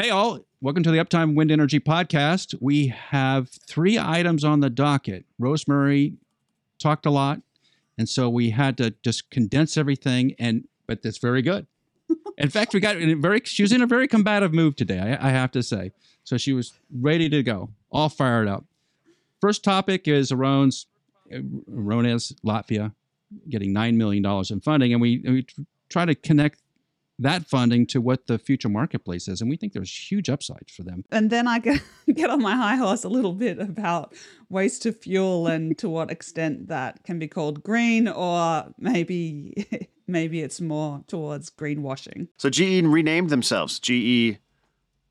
Hey, all. Welcome to the Uptime Wind Energy Podcast. We have three items on the docket. Rosemary talked a lot, and so we had to just condense everything, and but that's very good. In fact, we got in a very, she was in a very combative mood today, I, I have to say. So she was ready to go, all fired up. First topic is Aerones, Aerones, Latvia, getting $9 million in funding. And we, we try to connect that funding to what the future marketplace is. And we think there's huge upsides for them. And then I get, get on my high horse a little bit about waste to fuel and to what extent that can be called green or maybe maybe it's more towards greenwashing. So GE renamed themselves GE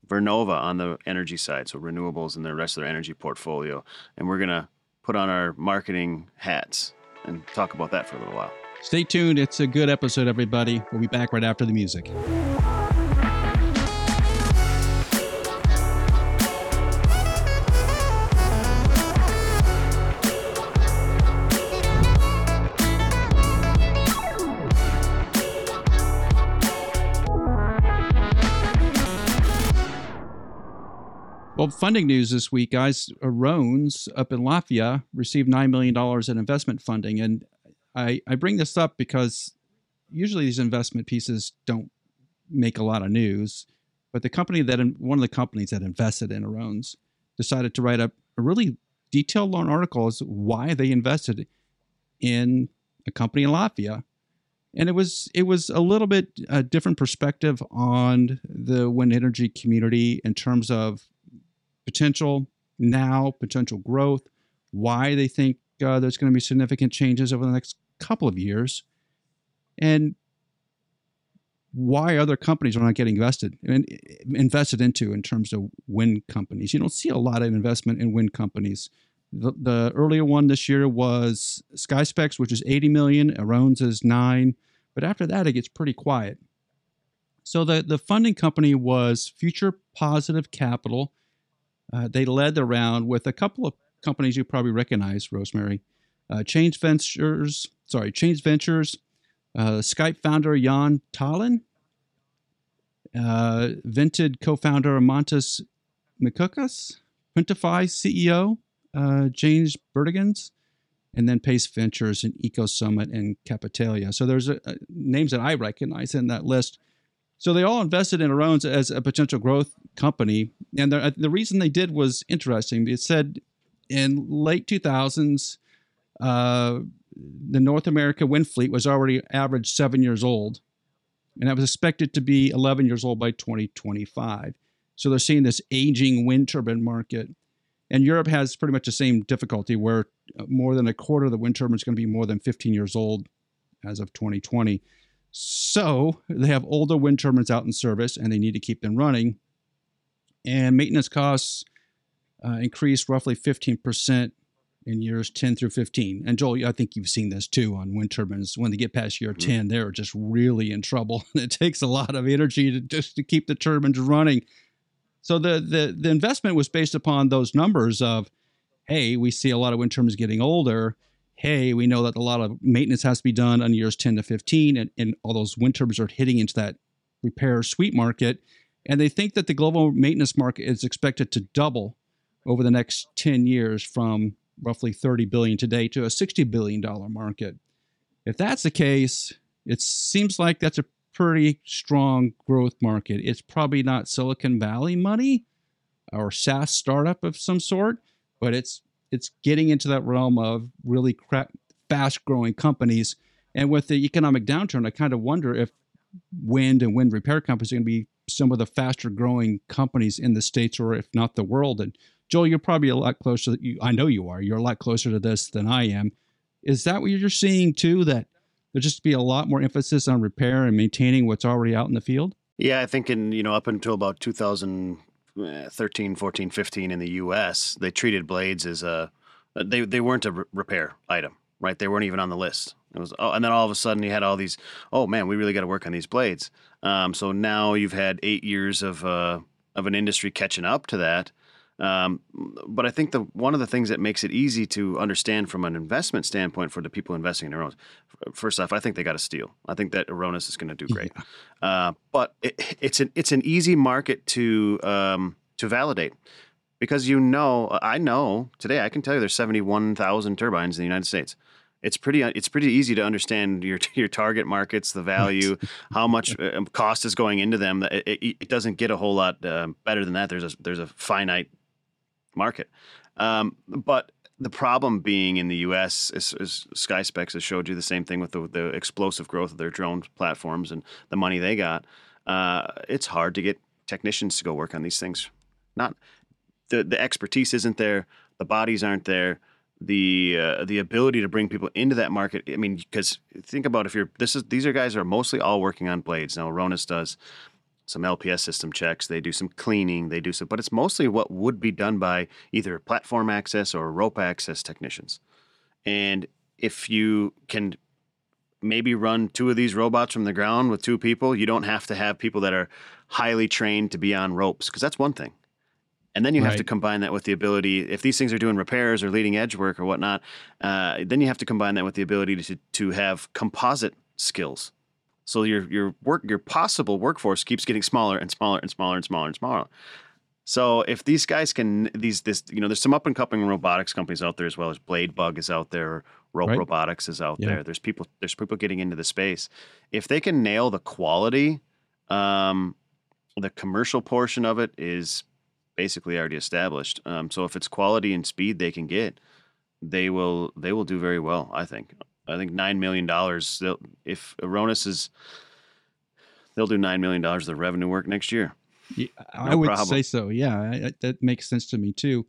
Vernova on the energy side, so renewables and the rest of their energy portfolio. And we're going to put on our marketing hats and talk about that for a little while. Stay tuned. It's a good episode, everybody. We'll be back right after the music. Well, funding news this week, guys. Uh, Aerones up in Latvia received $9 million in investment funding. And I, I bring this up because usually these investment pieces don't make a lot of news. But the company that, one of the companies that invested in Aerones decided to write up a really detailed long article as why they invested in a company in Latvia. And it was it was a little bit a different perspective on the wind energy community in terms of potential now, potential growth, why they think uh, there's going to be significant changes over the next couple of years, and why other companies are not getting invested and invested into in terms of wind companies. You don't see a lot of investment in wind companies. The, the earlier one this year was SkySpecs, which is 80 million. Aerones is nine, but after that it gets pretty quiet. So the the funding company was Future Positive Capital, uh, they led the round with a couple of companies you probably recognize, Rosemary. Uh, Change Ventures, sorry, Change Ventures, uh, Skype founder Jaan Tallinn, uh, Vinted co-founder Mantas Mikuckas, Printify CEO uh, James Berdigans, and then Pace Ventures and Eco Summit and Capitalia. So there's a, a, names that I recognize in that list. So they all invested in Aerones as a potential growth company, and the, the reason they did was interesting. It said in late 2000s, uh, the North America wind fleet was already average seven years old, and that was expected to be 11 years old by 2025. So they're seeing this aging wind turbine market. And Europe has pretty much the same difficulty where more than a quarter of the wind turbines is going to be more than 15 years old as of 2020. So they have older wind turbines out in service and they need to keep them running. And maintenance costs uh, increased roughly 15% in years 10 through 15. And Joel, I think you've seen this too on wind turbines. When they get past year mm-hmm. 10, they're just really in trouble. it takes a lot of energy to just to keep the turbines running. So the, the the investment was based upon those numbers of, hey, we see a lot of wind turbines getting older hey, we know that a lot of maintenance has to be done on years 10 to 15, and, and all those wind turbines are hitting into that repair suite market. And they think that the global maintenance market is expected to double over the next 10 years from roughly 30 billion today to a 60 billion dollar market. If that's the case, it seems like that's a pretty strong growth market. It's probably not Silicon Valley money or SaaS startup of some sort, but it's it's getting into that realm of really fast growing companies. And with the economic downturn, I kind of wonder if wind and wind repair companies are going to be some of the faster growing companies in the states or if not the world. And Joel, you're probably a lot closer. You, I know you are. You're a lot closer to this than I am. Is that what you're seeing too? That there just be a lot more emphasis on repair and maintaining what's already out in the field? Yeah, I think in you know up until about 2013, 14, 15 in the U.S., they treated blades as a they they weren't a repair item, right? They weren't even on the list. It was, oh, and then all of a sudden you had all these. Oh man, we really got to work on these blades. Um, so now you've had eight years of uh, of an industry catching up to that. Um, but I think the one of the things that makes it easy to understand from an investment standpoint for the people investing in Aerones, first off, I think they got a steal. I think that Aerones is going to do great. Yeah. Uh, but it, it's an it's an easy market to um, to validate because you know I know today I can tell you there's 71,000 turbines in the United States it's pretty it's pretty easy to understand your your target markets, the value, how much uh, cost is going into them. It, it, it doesn't get a whole lot uh, better than that. There's a there's a finite market, um, but the problem being in the U.S. is, is SkySpecs has showed you the same thing with the, the explosive growth of their drone platforms and the money they got. Uh, it's hard to get technicians to go work on these things. Not the the expertise isn't there, the bodies aren't there the uh, the ability to bring people into that market. I mean, because think about if you're this is these are guys are mostly all working on blades now. Aerones does some LPS system checks. They do some cleaning. They do some, but it's mostly what would be done by either platform access or rope access technicians. And if you can maybe run two of these robots from the ground with two people, you don't have to have people that are highly trained to be on ropes because that's one thing. And then you have to combine that with the ability, if these things are doing repairs or leading edge work or whatnot, uh, then you have to combine that with the ability to, to have composite skills. So your your work your possible workforce keeps getting smaller and smaller and smaller and smaller and smaller. So if these guys can these this you know there's some up and coming robotics companies out there as well as Blade Bug is out there, Rope right. Robotics is out yeah. there. There's people there's people getting into the space. If they can nail the quality, um, the commercial portion of it is basically already established. Um, so if it's quality and speed they can get, they will they will do very well. I think. I think nine million dollars. If Aerones is, they'll do nine million dollars of revenue work next year. Yeah, no I would problem. say so. Yeah, I, that makes sense to me too.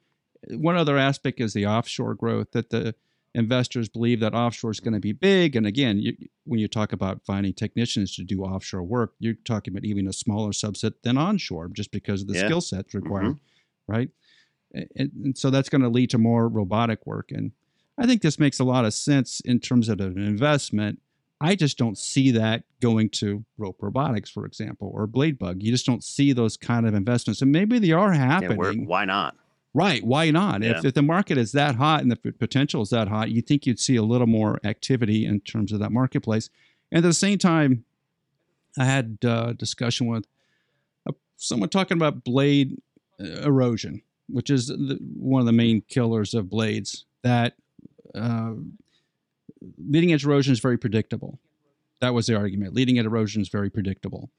One other aspect is the offshore growth that the investors believe that offshore is going to be big. And again, you, when you talk about finding technicians to do offshore work, you're talking about even a smaller subset than onshore, just because of the yeah. skill sets required, mm-hmm. right? And, and, so that's going to lead to more robotic work. And I think this makes a lot of sense in terms of an investment. I just don't see that going to rope robotics, for example, or blade bug. You just don't see those kind of investments, and maybe they are happening. Yeah, why not? Right. Why not? Yeah. If, if the market is that hot and the potential is that hot, you think you'd see a little more activity in terms of that marketplace. And at the same time, I had a discussion with someone talking about blade uh, erosion, which is the, one of the main killers of blades. That uh, leading edge erosion is very predictable. That was the argument. Leading edge erosion is very predictable.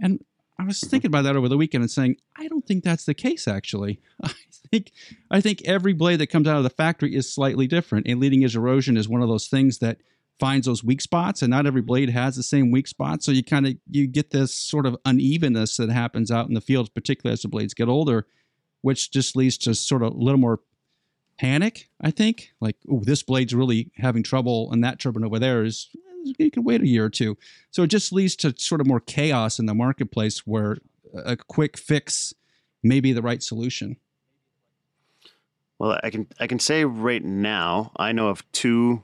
And I was thinking about that over the weekend and saying, I don't think that's the case actually. I think I think every blade that comes out of the factory is slightly different. And leading edge erosion is one of those things that finds those weak spots and not every blade has the same weak spot. So you kind of you get this sort of unevenness that happens out in the fields, particularly as the blades get older, which just leads to sort of a little more panic, I think. Like, oh, this blade's really having trouble and that turbine over there is you can wait a year or two. So it just leads to sort of more chaos in the marketplace where a quick fix may be the right solution. Well, I can I can say right now I know of two,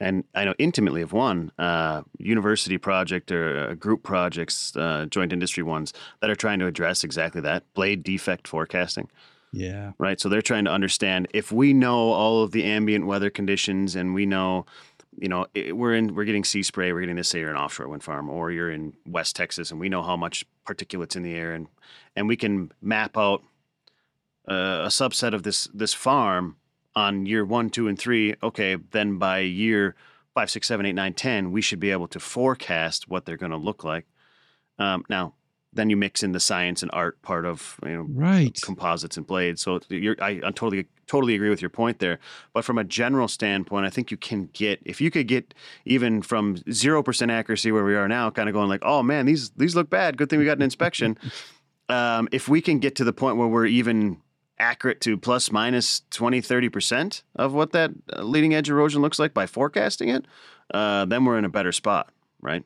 and I know intimately of one uh, university project or uh, group projects, uh, joint industry ones that are trying to address exactly that blade defect forecasting. Yeah. Right. So they're trying to understand if we know all of the ambient weather conditions and we know you know, it, we're in, we're getting sea spray, we're getting this, say you're an offshore wind farm, or you're in West Texas, and we know how much particulates in the air, and and we can map out uh, a subset of this this farm on year one, two, and three. Okay, then by year five, six, seven, eight, nine, ten, we should be able to forecast what they're going to look like. Um, now, then you mix in the science and art part of you know right composites and blades. So I, I totally totally agree with your point there. But from a general standpoint, I think you can get if you could get even from zero percent accuracy where we are now, kind of going like, oh man, these these look bad. Good thing we got an inspection. um, if we can get to the point where we're even accurate to plus minus 20 30% of what that uh, leading edge erosion looks like by forecasting it uh, then we're in a better spot right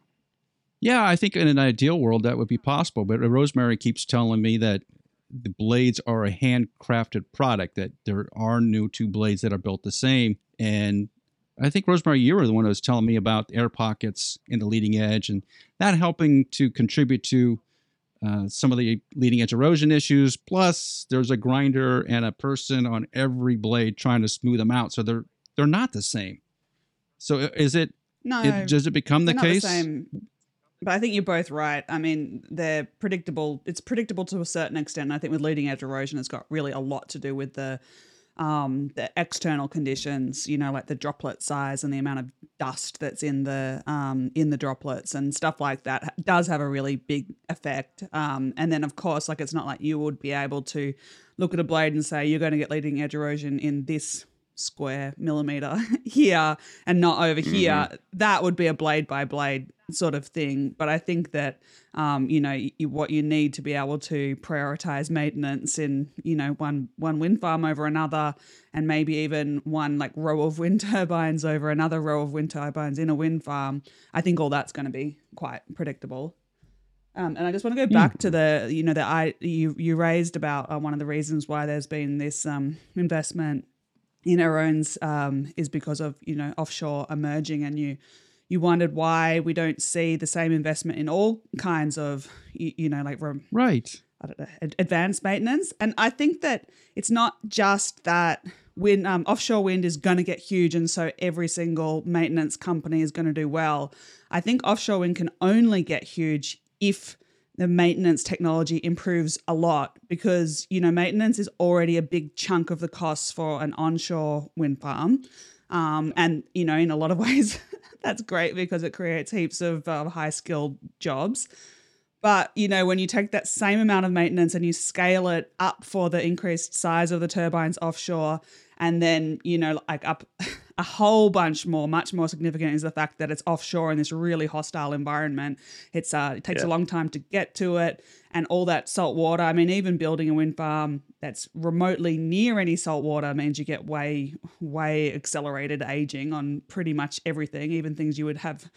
yeah, I think in an ideal world that would be possible. But Rosemary keeps telling me that the blades are a handcrafted product, that there are no two blades that are built the same. And I think Rosemary, you were the one who was telling me about air pockets in the leading edge and that helping to contribute to uh, some of the leading edge erosion issues. Plus, there's a grinder and a person on every blade trying to smooth them out, so they're they're not the same. So is it? No, it does it become the case? the. But I think you're both right. I mean, they're predictable. It's predictable to a certain extent. And I think with leading edge erosion, it's got really a lot to do with the um, the external conditions. You know, like the droplet size and the amount of dust that's in the um, in the droplets and stuff like that does have a really big effect. Um, and then, of course, like it's not like you would be able to look at a blade and say you're going to get leading edge erosion in this square millimeter here and not over here that would be a blade by blade sort of thing. But i think that um, you know you, what you need to be able to prioritize maintenance in you know one one wind farm over another and maybe even one like row of wind turbines over another row of wind turbines in a wind farm i think all that's going to be quite predictable. Um, and I just want to go back to the, you know, that I you you raised about uh, one of the reasons why there's been this um, investment in Aerones um, is because of you know offshore emerging, and you you wondered why we don't see the same investment in all kinds of you, you know like right. I don't know, ad- advanced maintenance. And I think that it's not just that wind, um, offshore wind is going to get huge, and so every single maintenance company is going to do well. I think offshore wind can only get huge if the maintenance technology improves a lot because you know maintenance is already a big chunk of the costs for an onshore wind farm. Um, and you know in a lot of ways that's great because it creates heaps of uh, high skilled jobs. But you know when you take that same amount of maintenance and you scale it up for the increased size of the turbines offshore and then you know like up a whole bunch more much more significant is the fact that it's offshore in this really hostile environment. It's uh it takes Yeah. a long time to get to it and all that salt water. I mean even building a wind farm that's remotely near any salt water means you get way way accelerated aging on pretty much everything even things you would have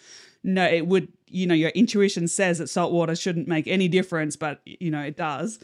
no it would you know your intuition says that salt water shouldn't make any difference but you know it does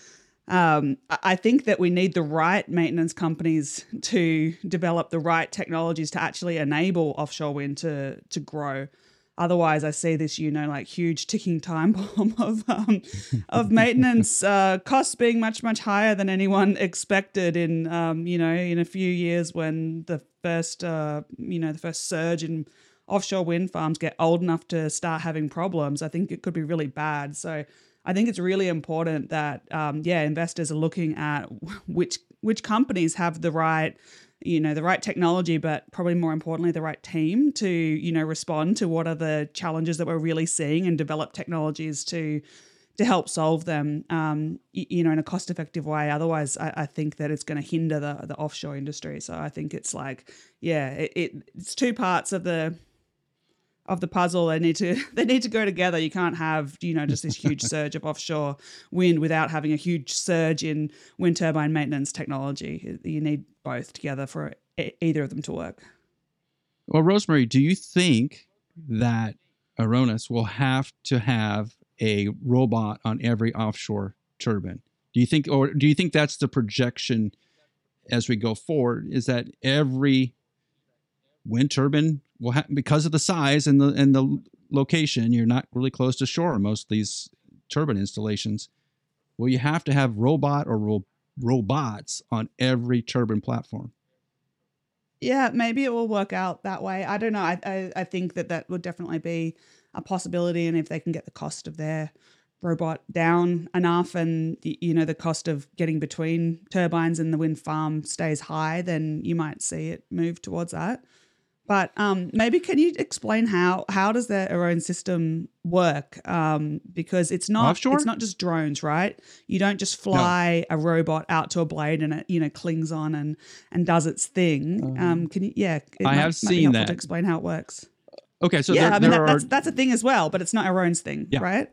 um, I- think that we need the right maintenance companies to develop the right technologies to actually enable offshore wind to to grow. Otherwise, I see this, you know, like huge ticking time bomb of um, of maintenance uh, costs being much much higher than anyone expected in um, you know in a few years when the first uh, you know the first surge in offshore wind farms get old enough to start having problems. I think it could be really bad. So I think it's really important that um, yeah, investors are looking at which which companies have the right you know the right technology but probably more importantly the right team to you know respond to what are the challenges that we're really seeing and develop technologies to to help solve them um, you know in a cost effective way. Otherwise I, I think that it's going to hinder the the offshore industry. So i think it's like yeah it, it it's two parts of the of the puzzle they need to they need to go together you can't have you know just this huge surge of offshore wind without having a huge surge in wind turbine maintenance technology you need both together for either of them to work Well, Rosemary, do you think that Aerones will have to have a robot on every offshore turbine? Do you think, or do you think that's the projection as we go forward? Is that every wind turbine will have, because of the size and the and the location, you're not really close to shore. Most of these turbine installations, Well, you have to have robot or ro- robots on every turbine platform? Yeah, maybe it will work out that way. I don't know. I, I I think that that would definitely be a possibility, and if they can get the cost of their robot down enough, and you know the cost of getting between turbines and the wind farm stays high, then you might see it move towards that. But um, maybe can you explain how how does their own system work? Um, because it's not Offshore? it's not just drones, right? You don't just fly a robot out to a blade and it you know clings on and and does its thing. Um, can you? Yeah, I have might be seen that. To explain how it works. Okay, so yeah, there, I mean there that, are that's that's a thing as well, but it's not our own thing, Yeah. right?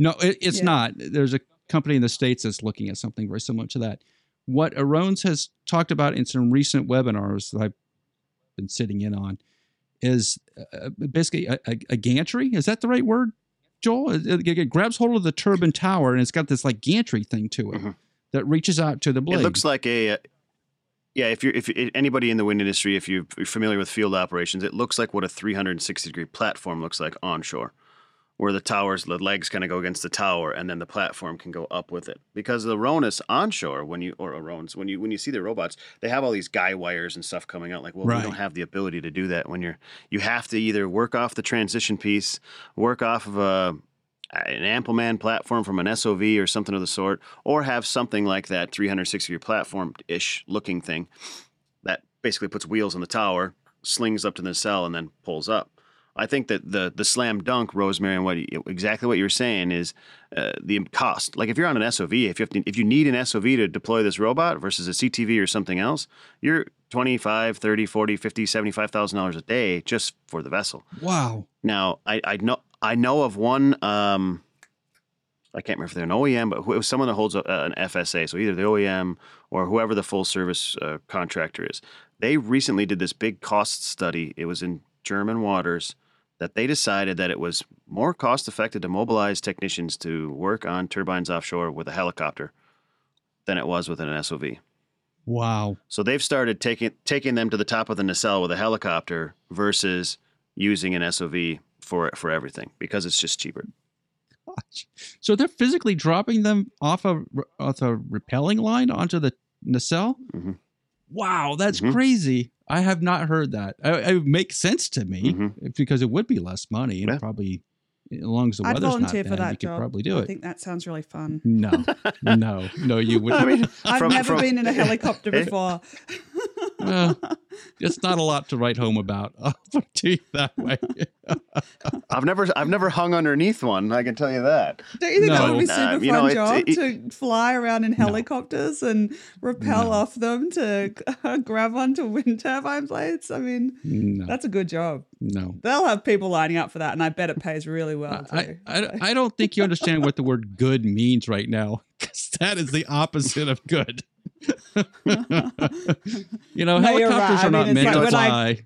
No, it, it's Yeah. not. There's a company in the States that's looking at something very similar to that. What Aerones has talked about in some recent webinars that I've been sitting in on is uh, basically a, a, a gantry. Is that the right word, Joel? It, it- it grabs hold of the turbine tower and it's got this like gantry thing to it Mhm. that reaches out to the blade. It looks like a. uh, Yeah, if you're if anybody in the wind industry, if you're familiar with field operations, it looks like what a 360 degree platform looks like onshore. Where the towers, the legs kind of go against the tower, and then the platform can go up with it. Because the Ronus onshore, when you or Rones, when you when you see the robots, they have all these guy wires and stuff coming out. Like, well, we don't have the ability to do that. When you're, you have to either work off the transition piece, work off of a an Ampelmann platform from an SOV or something of the sort, or have something like that 360 degree platform ish looking thing that basically puts wheels on the tower, slings up to the cell, and then pulls up. I think that the the slam dunk, Rosemary, and what exactly what you're saying is uh, the cost. Like if you're on an SOV, if you have to, if you need an SOV to deploy this robot versus a CTV or something else, you're 25, 30, 40, 50, 75,000 dollars a day just for the vessel. Wow. Now, I, I know I know of one. Um, I can't remember if they're an OEM, but it was someone that holds a, an FSA. So either the OEM or whoever the full service uh, contractor is. They recently did this big cost study. It was in German waters that they decided that it was more cost effective to mobilize technicians to work on turbines offshore with a helicopter than it was with an SOV. Wow. So they've started taking taking them to the top of the nacelle with a helicopter versus using an SOV for for everything because it's just cheaper. So they're physically dropping them off a off a repelling line onto the nacelle. Mhm. Wow, that's Mhm. crazy. I have not heard that. It, it makes sense to me Mhm. because it would be less money and Yeah. probably as long as the I'd weather's not volunteer bad, for that you could job. probably do I it. I think that sounds really fun. No, no, no, you wouldn't. I mean, I've from- never from- been in a helicopter Eh? before. Well, it's not a lot to write home about. I'll put it that way. I've never I've never hung underneath one. I can tell you that. Don't you think that would be super Nah, fun you know, job it- to fly around in helicopters and rappel No. off them to grab onto wind turbine blades? I mean, No, that's a good job. no. They'll have people lining up for that, and I bet it pays really well I, too. I, I don't think you understand what the word good means right now because that is the opposite of good. You know, No, helicopters right. Are not mean, it's meant like to when I- fly.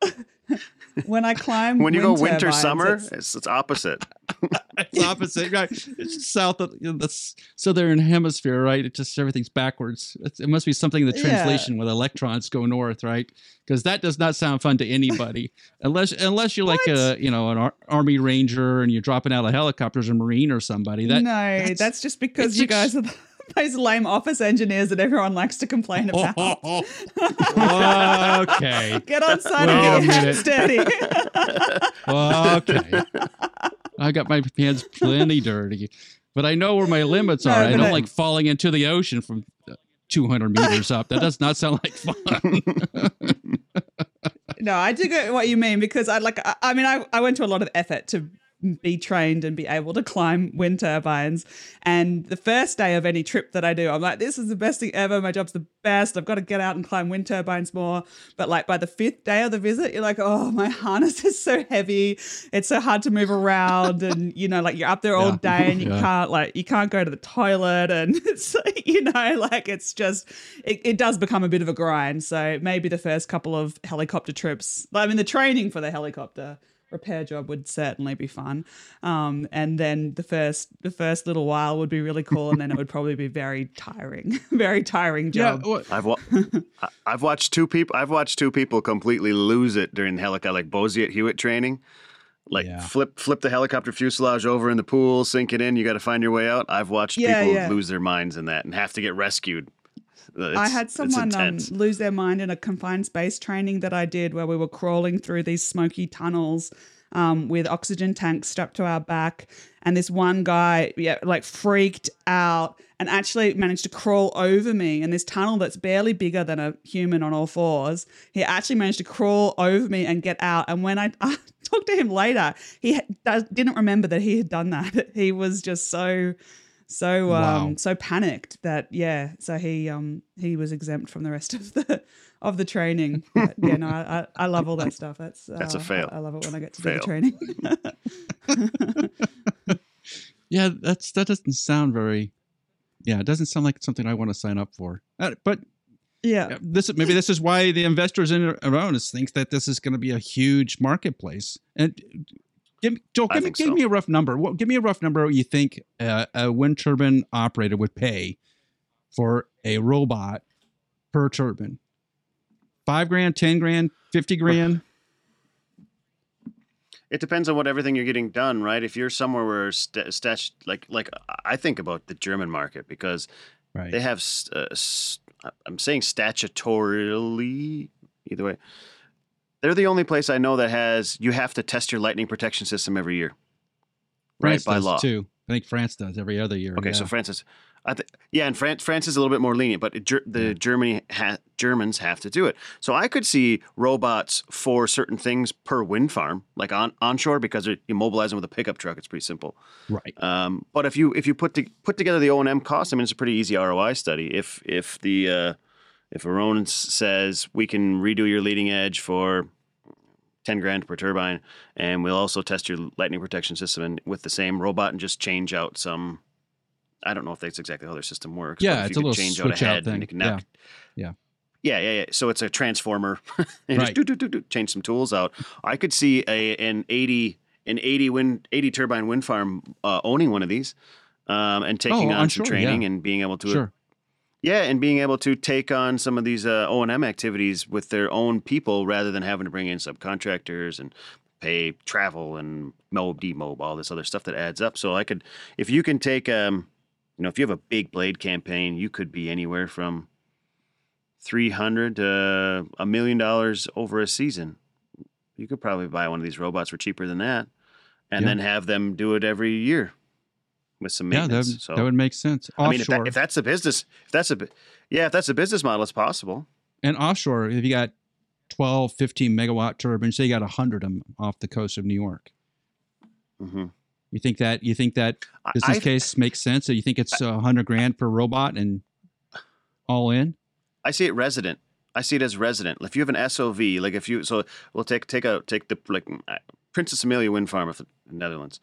when I climb, When you wind go winter turbines, summer, it's- it's, it's opposite. it's opposite, right? It's south of you know, the s- southern hemisphere, right? It just everything's backwards. It's, it must be something in the Yeah. translation with electrons go north, right? Because that does not sound fun to anybody, unless unless you're like What? a you know an ar- army ranger and you're dropping out of helicopters, a marine or somebody. That no, that's- that's, just because it's you ex- guys are the, those lame office engineers that everyone likes to complain about. okay. Get on site a and get your hands dirty. okay. I got my hands plenty dirty, but I know where my limits No, are. I don't I- like falling into the ocean from uh, 200 meters up. That does not sound like fun. No, I do get what you mean because I like. I, I mean, I, I went to a lot of effort to be trained and be able to climb wind turbines. And the first day of any trip that I do, I'm like, this is the best thing ever. My job's the best. I've got to get out and climb wind turbines more. But like by the fifth day of the visit, you're like, oh, my harness is so heavy. It's so hard to move around, and you know, like you're up there all Yeah. day and you Yeah. can't like you can't go to the toilet, and it's you know, like it's just it, it does become a bit of a grind. So maybe the first couple of helicopter trips, I mean, the training for the helicopter repair job would certainly be fun. Um, and then the first the first little while would be really cool, and then it would probably be very tiring, very tiring yeah. job. well, I've wa- I- I've watched two people. I've watched two people completely lose it during the helicopter, like BOSIET HUET training. Like Yeah. flip flip the helicopter fuselage over in the pool, sink it in. You got to find your way out. I've watched Yeah, people yeah. lose their minds in that and have to get rescued. I had someone um, lose their mind in a confined space training that I did where we were crawling through these smoky tunnels um, with oxygen tanks strapped to our back. And this one guy, yeah, like freaked out and actually managed to crawl over me in this tunnel that's barely bigger than a human on all fours. He actually managed to crawl over me and get out. And when I, I talked to him later, he didn't remember that he had done that. He was just so so um Wow. so panicked that yeah so he um he was exempt from the rest of the of the training but yeah no i i, love all that stuff that's uh, That's a fail. I, I love it when i get to do the training yeah, that's that doesn't sound very. Yeah, it doesn't sound like something I want to sign up for. Uh, but yeah uh, this maybe this is why the investors in Aerones think that this is going to be a huge marketplace. And give me, Joel, give, me, give so. me a rough number. What, give me a rough number what you think uh, a wind turbine operator would pay for a robot per turbine. Five grand, ten grand, fifty grand. it depends on what everything you're getting done, right? If you're somewhere where st- stat- like like I think about the German market because Right. they have uh, s- I'm saying statutorily either way. They're the only place I know that has you have to test your lightning protection system every year. France right by law. too. I think France does every other year. Okay, so yeah. France is, I th- yeah, and France France is a little bit more lenient, but it, the Yeah. Germany ha- Germans have to do it. So I could see robots for certain things per wind farm, like on onshore, because you mobilize them with a pickup truck. It's pretty simple. right. Um, but if you if you put to, put together the O and M cost, I mean, it's a pretty easy ROI study. If if the uh, if Aron says we can redo your leading edge for ten grand per turbine, and we'll also test your lightning protection system and with the same robot and just change out some. I don't know if that's exactly how their system works. Yeah, it's a little change switch out a out head thing. and can Yeah. Yeah. yeah, yeah, yeah. So it's a transformer. and Right. just do, do, do, do, change some tools out. I could see a an eighty an eighty wind eighty turbine wind farm uh, owning one of these, um, and taking Oh, on I'm some sure, training yeah. and being able to Sure. Yeah, and being able to take on some of these uh, O and M activities with their own people rather than having to bring in subcontractors and pay travel and mob, demob, all this other stuff that adds up. So I could, if you can take, um, you know, if you have a big blade campaign, you could be anywhere from three hundred to a million dollars over a season. You could probably buy one of these robots for cheaper than that, and Yeah. then have them do it every year with some Yeah, that, so that would make sense. I mean, if, that, if that's a business, if that's a, yeah, if that's a business model, it's possible. and offshore, if you got 12, 15 megawatt turbines, say you got 100 of them off the coast of New York. hmm You think that you think that business I, case makes sense? So you think it's a hundred grand per robot and all in? I see it resident. I see it as resident. If you have an SOV, like if you, so we'll take take a take the like uh, Princess Amalia Wind Farm of the Netherlands.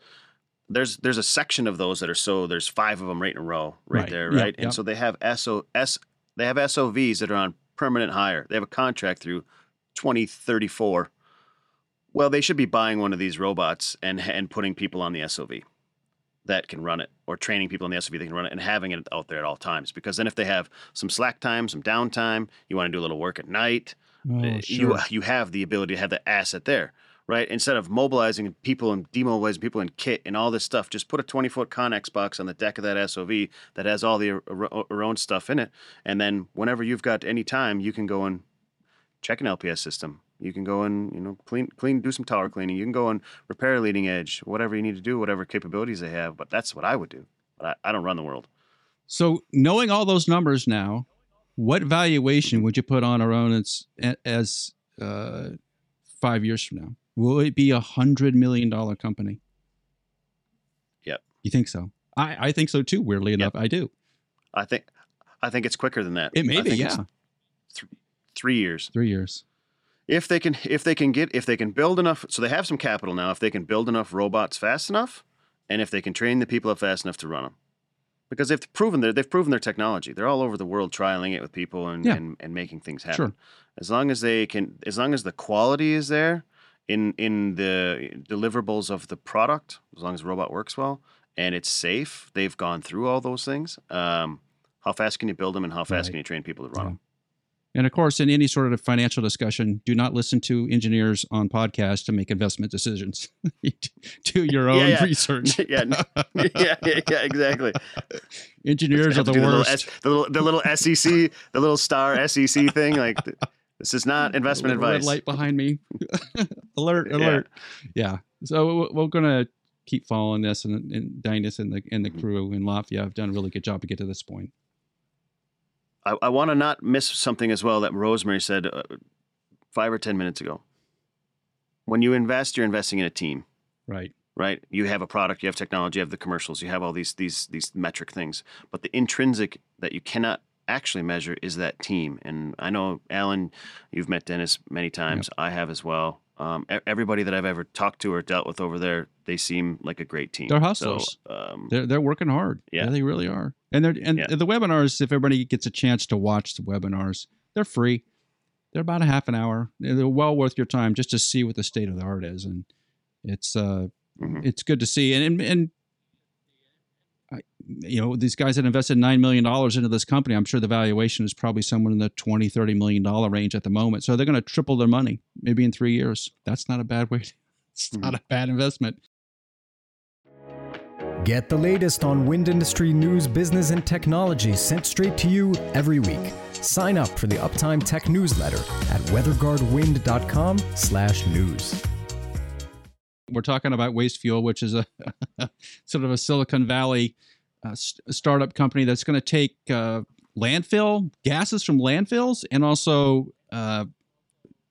There's there's a section of those that are so there's five of them right in a row right, Right. there Yep, right, and yep. so they have SO S they have SOVs that are on permanent hire. They have a contract through 2034. Well, they should be buying one of these robots and and putting people on the SOV that can run it, or training people on the SOV that can run it, and having it out there at all times. Because then, if they have some slack time, some downtime, you want to do a little work at night, Oh, uh, you you have the ability to have the asset there, right? Instead of mobilizing people and demobilizing people in kit and all this stuff, just put a 20 foot Connex box on the deck of that SOV that has all the er, er, Ar- Ar- Aron er, stuff in it, and then whenever you've got any time, you can go and check an LPS system. You can go and you know clean clean do some tower cleaning. You can go and repair a leading edge, whatever you need to do, whatever capabilities they have. But that's what I would do. But I, I don't run the world. So knowing all those numbers now, what valuation would you put on our own as, as uh, five years from now? Will it be a hundred million dollar company? Yep. You think so? I, I think so too. Weirdly enough, I do. I think I think it's quicker than that. It may I be, yeah. three years. Three years. if they can if they can get if they can build enough so they have some capital now if they can build enough robots fast enough and if they can train the people up fast enough to run them because they've proven their they've proven their technology they're all over the world trialing it with people and Yeah. and, and making things happen Sure. as long as they can as long as the quality is there in in the deliverables of the product as long as the robot works well and it's safe they've gone through all those things um, how fast can you build them and how fast Right. can you train people to run Yeah. them And of course, in any sort of financial discussion, do not listen to engineers on podcasts to make investment decisions. do your own yeah. research. yeah, yeah, yeah, yeah, exactly. Engineers are the worst. little, the little, the little SEC, the little star SEC thing. Like, this is not investment red advice. light behind me. alert! Alert! Yeah. So we- we're gonna keep following this, and, and Dainis and the and the crew in Lafayette have done a really good job to get to this point. I, I want to not miss something as well that Rosemary said uh, five or ten minutes ago. When you invest, you're investing in a team. Right. right? You have a product, you have technology, you have the commercials, you have all these these these metric things. But the intrinsic that you cannot actually measure is that team. And I know Alan, you've met Dennis many times. I have as well. Um, everybody that I've ever talked to or dealt with over there, they seem like a great team. They're So, hustlers. um, They're they're working hard. Yeah. they really are. And they're and Yeah. the webinars. If everybody gets a chance to watch the webinars, they're free. They're about a half an hour. They're well worth your time just to see what the state of the art is, and it's uh mhm. it's good to see. And and, and I, you know these guys that invested nine million dollars into this company, I'm sure the valuation is probably somewhere in the 20, 30 million dollar range at the moment. So they're going to triple their money maybe in three years. That's not a bad way To, it's not mm-hmm. a bad investment. Get the latest on wind industry news, business, and technology sent straight to you every week. Sign up for the Uptime Tech newsletter at weatherguardwind.com/news. We're talking about Waste Fuel, which is a sort of a Silicon Valley uh, st- startup company that's going to take uh, landfill gases from landfills and also uh,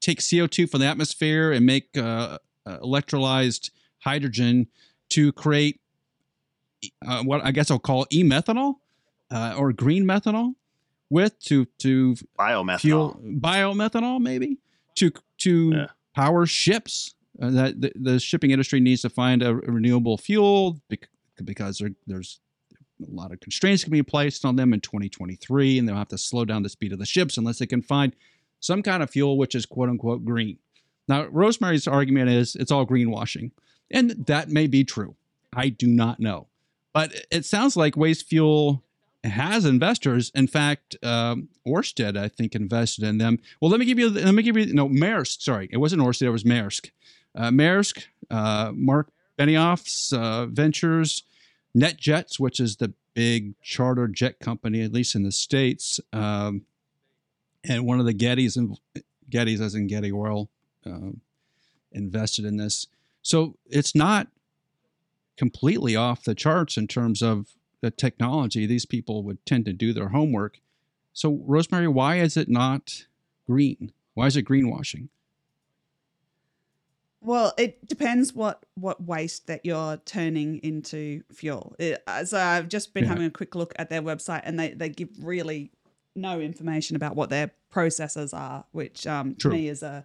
take CO2 from the atmosphere and make uh, uh, electrolyzed hydrogen to create uh, what I guess I'll call e-methanol uh, or green methanol with to to Biomethanol. fuel biomethanol maybe to to Yeah. power ships. Uh, that the, the shipping industry needs to find a, renewable fuel bec- because there, there's a lot of constraints can be placed on them in 2023, and they'll have to slow down the speed of the ships unless they can find some kind of fuel which is quote unquote green. Now, Rosemary's argument is it's all greenwashing, and that may be true. I do not know, but it sounds like waste fuel has investors. In fact, um, Orsted, I think, invested in them. Well, let me give you. Let me give you. No, Maersk. Sorry, it wasn't Orsted. It was Maersk. Uh, Maersk, uh, Mark Benioff's uh, ventures, NetJets, which is the big charter jet company, at least in the states, um, and one of the Gettys and Gettys, as in Getty Oil, um, invested in this. So it's not completely off the charts in terms of the technology. These people would tend to do their homework. So, Rosemary, why is it not green? Why is it greenwashing? Well, it depends what what waste that you're turning into fuel. It, so I've just been Yeah. having a quick look at their website, and they they give really no information about what their processes are, which um, to me is a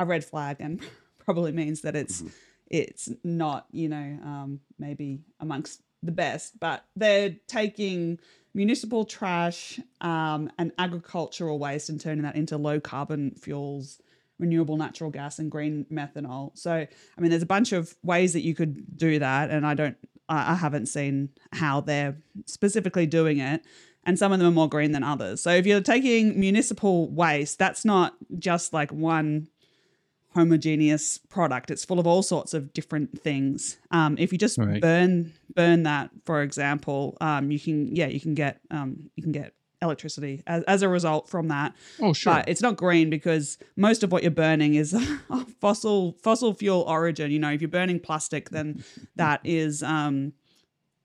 a red flag, and probably means that it's Mm-hmm. it's not you know um, maybe amongst the best. But they're taking municipal trash um, and agricultural waste and turning that into low carbon fuels renewable natural gas and green methanol. So, I mean, there's a bunch of ways that you could do that, and I don't, I haven't seen how they're specifically doing it. And some of them are more green than others. So, if you're taking municipal waste, that's not just like one homogeneous product. It's full of all sorts of different things. Um, if you just Right. burn burn that, for example, um, you can yeah you can get um, you can get electricity as, as a result from that. Oh, sure. But it's not green because most of what you're burning is fossil fossil fuel origin. You know, if you're burning plastic, then that is um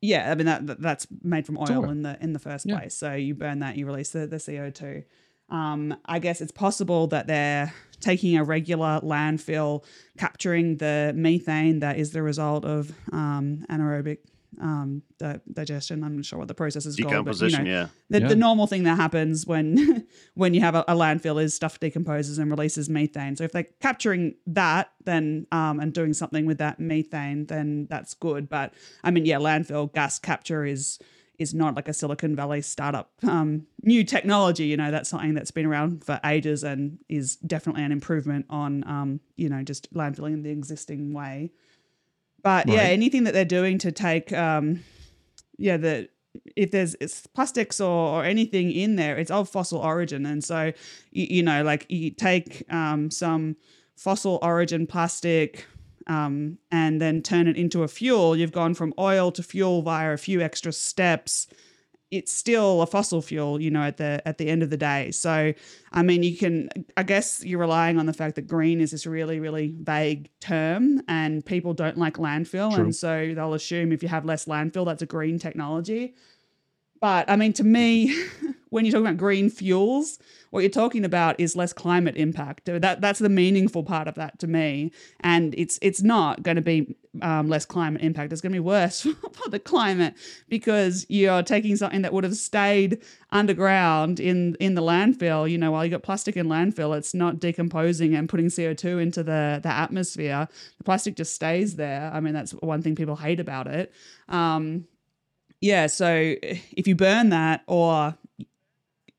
yeah, I mean that, that that's made from oil in the in the first Yeah. place. So you burn that, you release the, the CO2. Um, I guess it's possible that they're taking a regular landfill, capturing the methane that is the result of um, anaerobic um, di- digestion. I'm not sure what the process is called. But, you know, yeah. the, Yeah. the normal thing that happens when when you have a, a landfill is stuff decomposes and releases methane. So if they're capturing that, then um, and doing something with that methane, then that's good. But I mean, yeah, landfill gas capture is is not like a Silicon Valley startup um, new technology. You know, that's something that's been around for ages and is definitely an improvement on um, you know just landfilling in the existing way. But yeah, anything that they're doing to take um, yeah the if there's it's plastics or, or anything in there it's of fossil origin. And so you, you know like you take um, some fossil origin plastic um, and then turn it into a fuel. You've gone from oil to fuel via a few extra steps it's still a fossil fuel, you know, at the at the end of the day. So, I mean, you can, I guess, you're relying on the fact that green is this really, really vague term, and people don't like landfill, True. and so they'll assume if you have less landfill, that's a green technology. But I mean, to me, when you're talking about green fuels, what you're talking about is less climate impact. That that's the meaningful part of that to me. And it's it's not going to be um, less climate impact. It's going to be worse for the climate because you're taking something that would have stayed underground in in the landfill. You know, while you got plastic in landfill, it's not decomposing and putting CO two into the the atmosphere. The plastic just stays there. I mean, that's one thing people hate about it. Um, yeah, so if you burn that or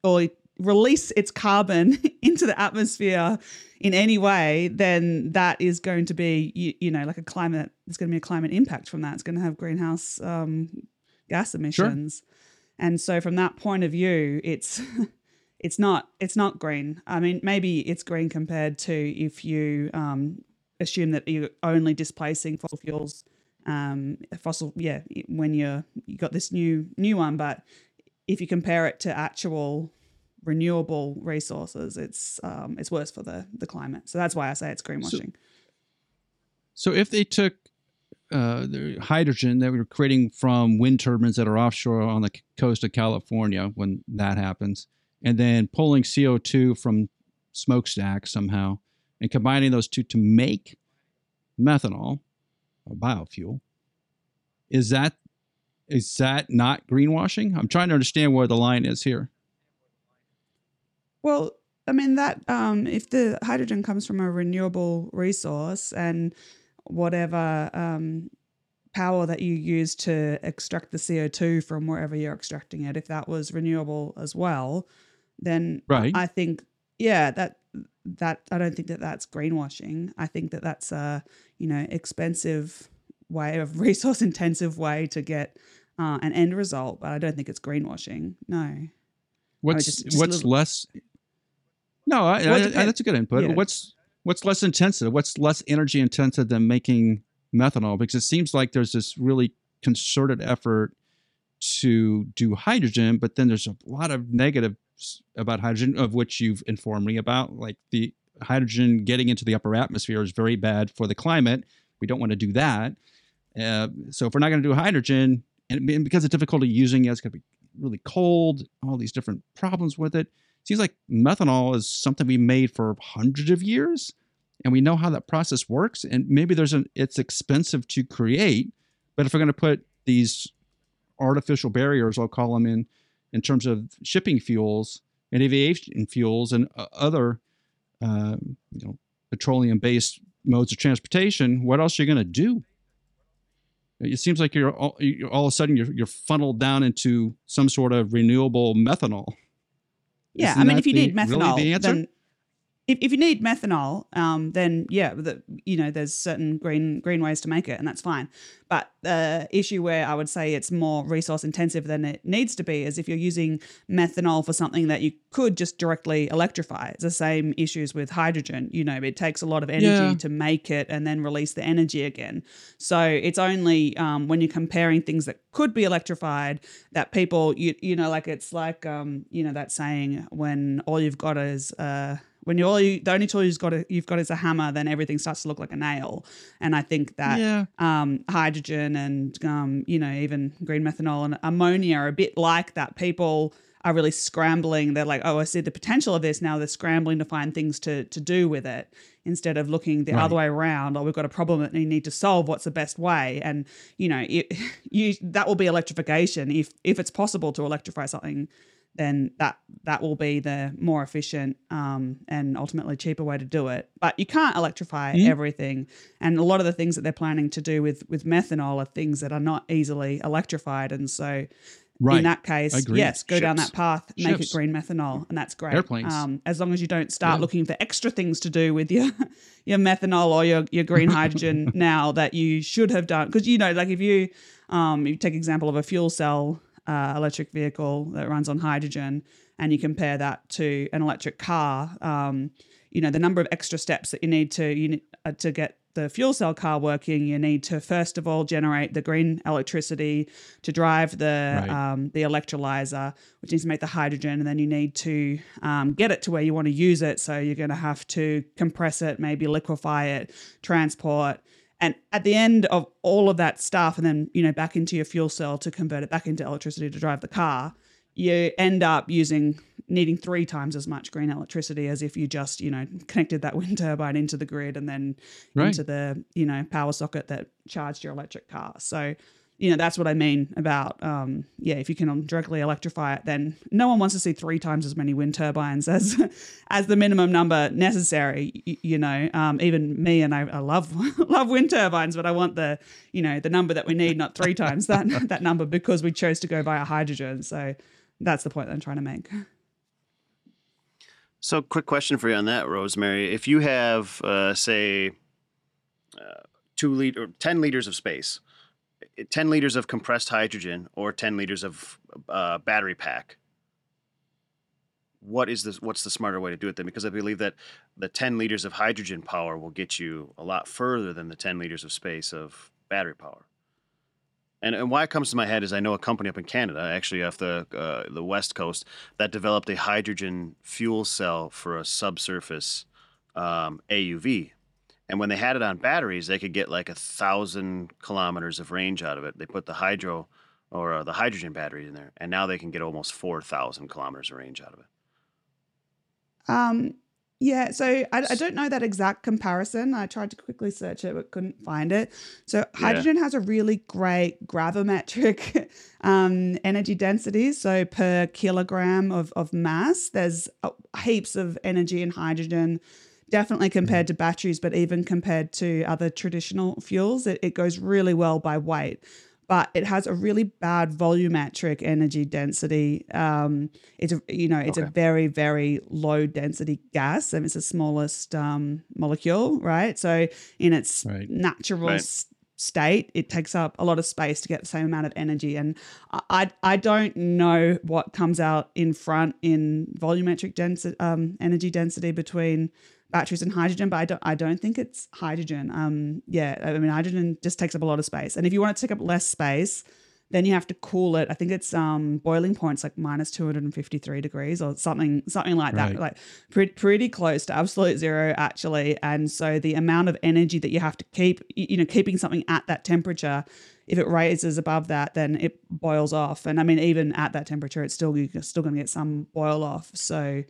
or release its carbon into the atmosphere in any way, then that is going to be you, you know like a climate. There's going to be a climate impact from that. It's going to have greenhouse um, gas emissions, and so from that point of view, it's it's not it's not green. I mean, maybe it's green compared to if you um, assume that you're only displacing fossil fuels. Um, fossil, yeah, when you're you got this new new one, but if you compare it to actual renewable resources, it's um, it's worse for the the climate. So that's why I say it's greenwashing. So, so if they took uh, the hydrogen that we were creating from wind turbines that are offshore on the coast of California, when that happens, and then pulling CO2 from smokestacks somehow, and combining those two to make methanol, a biofuel, is that is that not greenwashing? I'm trying to understand where the line is here. Well, I mean that um, if the hydrogen comes from a renewable resource and whatever um, power that you use to extract the CO2 from wherever you're extracting it, if that was renewable as well, then right. I think yeah that that I don't think that that's greenwashing. I think that that's a you know expensive way of resource intensive way to get uh, an end result, but I don't think it's greenwashing. No. What's just, just what's little... less no, I, I, I, that's a good input. Yeah. What's what's less intensive? What's less energy intensive than making methanol? Because it seems like there's this really concerted effort to do hydrogen, but then there's a lot of negatives about hydrogen, of which you've informed me about. Like the hydrogen getting into the upper atmosphere is very bad for the climate. We don't want to do that. Uh, so if we're not going to do hydrogen, and because of difficulty using it, it's going to be really cold. All these different problems with it seems like methanol is something we made for hundreds of years and we know how that process works and maybe there's an it's expensive to create but if we're going to put these artificial barriers i'll call them in in terms of shipping fuels and aviation fuels and uh, other uh, you know petroleum based modes of transportation what else are you going to do? It seems like you're all, you're all of a sudden you're, you're funneled down into some sort of renewable methanol yeah, Isn't I mean, if you the, need methanol, really the then if, if you need methanol, um, then yeah, the, you know, there's certain green green ways to make it, and that's fine. But the issue where I would say it's more resource intensive than it needs to be is if you're using methanol for something that you could just directly electrify. It's the same issues with hydrogen. You know, it takes a lot of energy yeah. to make it and then release the energy again. So it's only um, when you're comparing things that could be electrified that people, you you know, like it's like um, you know that saying when all you've got is uh when you're all you, the only tool you've got a, you've got is a hammer, then everything starts to look like a nail. And I think that yeah. um, hydrogen and um, you know even green methanol and ammonia are a bit like that. People are really scrambling. They're like, oh, I see the potential of this. Now they're scrambling to find things to to do with it instead of looking the right. other way around. Or oh, we've got a problem that we need to solve. What's the best way? And you know, it, you that will be electrification if if it's possible to electrify something then that that will be the more efficient um, and ultimately cheaper way to do it. But you can't electrify mm. everything, and a lot of the things that they're planning to do with with methanol are things that are not easily electrified, and so. Right. In that case, yes, go Ships. down that path, make Ships. it green methanol, and that's great. Airplanes. Um, as long as you don't start yeah. looking for extra things to do with your your methanol or your, your green hydrogen now that you should have done, because you know, like if you um, you take example of a fuel cell uh, electric vehicle that runs on hydrogen and you compare that to an electric car, um, you know the number of extra steps that you need to you need, uh, to get the fuel cell car working, you need to first of all generate the green electricity to drive the right. um, the electrolyzer, which needs to make the hydrogen, and then you need to um, get it to where you want to use it. So you're going to have to compress it, maybe liquefy it, transport, and at the end of all of that stuff, and then, you know, back into your fuel cell to convert it back into electricity to drive the car, you end up using needing three times as much green electricity as if you just, you know, connected that wind turbine into the grid and then right. into the, you know, power socket that charged your electric car. So you know that's what I mean about um, yeah. If you can directly electrify it, then no one wants to see three times as many wind turbines as as the minimum number necessary. You, you know, um, even me and I, I, love love wind turbines, but I want the you know the number that we need, not three times that that number because we chose to go via hydrogen. So that's the point that I'm trying to make. So, quick question for you on that, Rosemary. If you have, uh, say, uh, two liter, ten liters of space 10 liters of compressed hydrogen or 10 liters of uh, battery pack what is this? What's the smarter way to do it then? Because I believe that the 10 liters of hydrogen power will get you a lot further than the 10 liters of space of battery power. And, and why it comes to my head is I know a company up in Canada, actually off the uh, the west coast, that developed a hydrogen fuel cell for a subsurface um, AUV. And when they had it on batteries, they could get like a thousand kilometers of range out of it. They put the hydro or uh, the hydrogen battery in there, and now they can get almost four thousand kilometers of range out of it. Um, yeah, so I, I don't know that exact comparison. I tried to quickly search it, but couldn't find it. So hydrogen has a really great gravimetric um, energy density. So per kilogram of, of mass, there's uh, heaps of energy in hydrogen. Definitely compared to batteries, but even compared to other traditional fuels, it, it goes really well by weight but it has a really bad volumetric energy density. Um, it's a, you know it's okay. a very very low density gas, and it's the smallest um, molecule, right? So in its right. natural right. State, it takes up a lot of space to get the same amount of energy. And I I don't know what comes out in front in volumetric density um, energy density between batteries and hydrogen, but I don't I don't think it's hydrogen. Um, yeah, I mean hydrogen just takes up a lot of space, and if you want it to take up less space, then you have to cool it. I think it's um boiling points like minus two hundred and fifty three degrees or something something like right. that, like pretty pretty close to absolute zero actually. And so the amount of energy that you have to keep, you know, keeping something at that temperature. If it raises above that, then it boils off. And I mean, even at that temperature, it's still you're still going to get some boil off. So